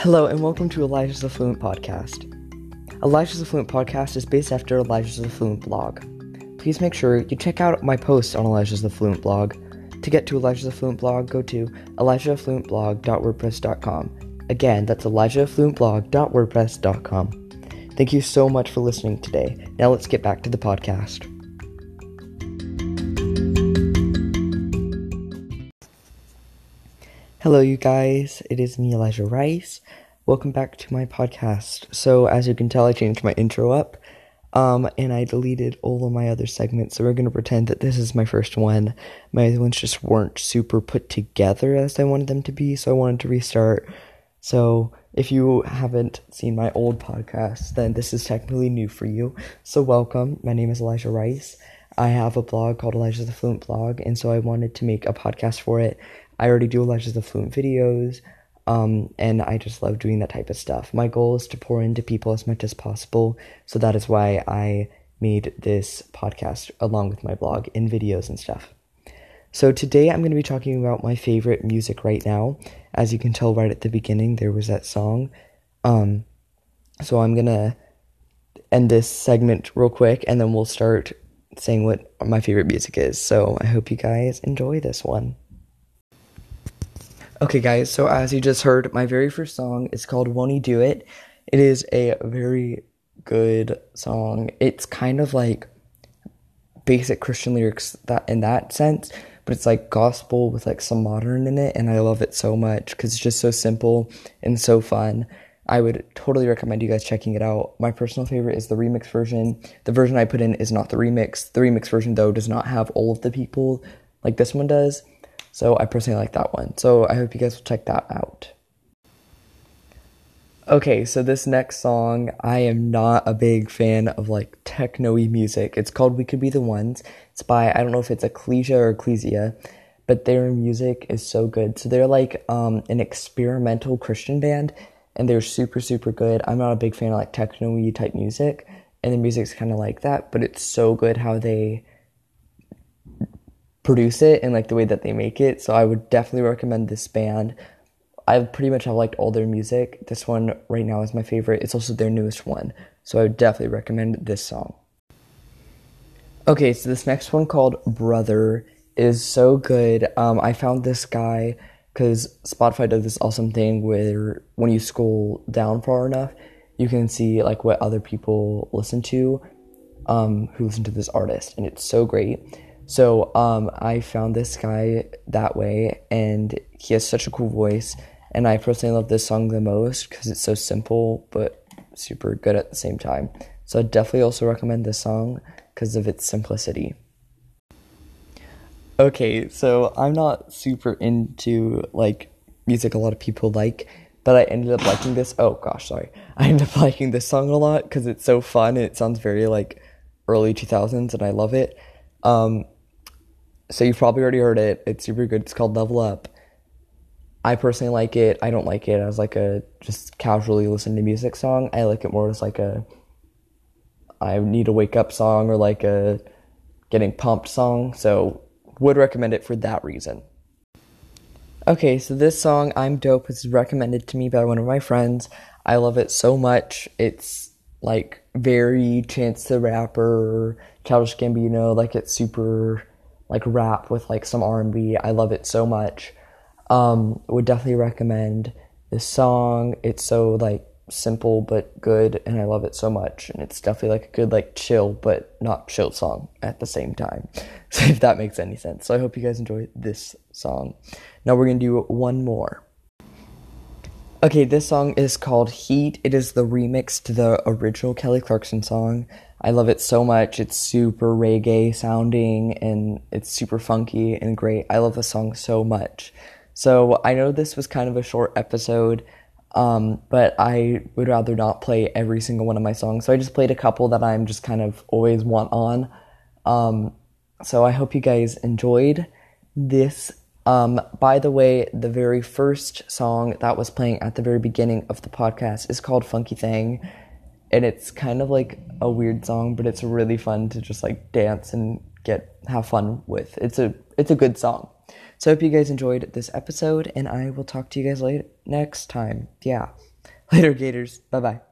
Hello, and welcome to Elijah's Affluent Podcast. Elijah's Affluent Podcast is based after Elijah's Affluent blog. Please make sure you check out my posts on Elijah's Affluent blog. To get to Elijah's Affluent blog, go to elijaheffluentblog.wordpress.com. Again, that's elijaheffluentblog.wordpress.com. Thank you so much for listening today. Now let's get back to the podcast. Hello, you guys. It is me, Elijah Rice. Welcome back to my podcast. So, as you can tell, I changed my intro up, um, and I deleted all of my other segments. So we're gonna pretend that this is my first one. My other ones just weren't super put together as I wanted them to be, so I wanted to restart. So, if you haven't seen my old podcast, then this is technically new for you. So, welcome. My name is Elijah Rice. I have a blog called Elijah's Fluent Blog, and so I wanted to make a podcast for it I already do Elijah's Affluent videos, um, and I just love doing that type of stuff. My goal is to pour into people as much as possible, so that is why I made this podcast along with my blog in videos and stuff. So today I'm going to be talking about my favorite music right now. As you can tell right at the beginning, there was that song. Um, so I'm going to end this segment real quick and then we'll start saying what my favorite music is. So I hope you guys enjoy this one. Okay, guys, so as you just heard, my very first song is called Won't He Do It. It is a very good song. It's kind of like basic Christian lyrics that in that sense, but it's like gospel with like some modern in it, and I love it so much because it's just so simple and so fun. I would totally recommend you guys checking it out. My personal favorite is the remix version. The version I put in is not the remix. The remix version, though, does not have all of the people like this one does. So I personally like that one. So I hope you guys will check that out. Okay, so this next song, I am not a big fan of like techno-y music. It's called We Could Be the Ones. It's by I don't know if it's Ecclesia or Ecclesia, but their music is so good. So they're like um, an experimental Christian band, and they're super super good. I'm not a big fan of like techno-y type music, and the music's kind of like that, but it's so good how they produce it and like the way that they make it. So I would definitely recommend this band. I pretty much have liked all their music. This one right now is my favorite. It's also their newest one. So I would definitely recommend this song. Okay, so this next one called Brother is so good. Um, I found this guy because Spotify does this awesome thing where when you scroll down far enough, you can see like what other people listen to, um, who listen to this artist, and it's so great. So um, I found this guy that way, and he has such a cool voice. And I personally love this song the most because it's so simple but super good at the same time. So I definitely also recommend this song because of its simplicity. Okay, so I'm not super into like music a lot of people like, but I ended up liking this. Oh gosh, sorry. I ended up liking this song a lot because it's so fun it sounds very like early 2000s, and I love it. Um, so you've probably already heard it. It's super good. It's called Level Up. I personally like it. I don't like it as like a just casually listen to music song. I like it more as like a I need a wake up song or like a getting pumped song. So would recommend it for that reason. Okay, so this song I'm Dope was recommended to me by one of my friends. I love it so much. It's like very Chance the Rapper, Childish Gambino, like it's super like rap with like some R&B. I love it so much. Um, would definitely recommend this song. It's so like simple but good and I love it so much and it's definitely like a good like chill but not chill song at the same time. So if that makes any sense. So I hope you guys enjoy this song. Now we're going to do one more. Okay, this song is called Heat. It is the remix to the original Kelly Clarkson song. I love it so much. It's super reggae sounding and it's super funky and great. I love the song so much. So I know this was kind of a short episode, um, but I would rather not play every single one of my songs. So I just played a couple that I'm just kind of always want on. Um, so I hope you guys enjoyed this. Um, by the way, the very first song that was playing at the very beginning of the podcast is called Funky Thing and it's kind of like a weird song, but it's really fun to just like dance and get have fun with. It's a it's a good song. So I hope you guys enjoyed this episode, and I will talk to you guys later next time. Yeah, Later, Gators. Bye bye.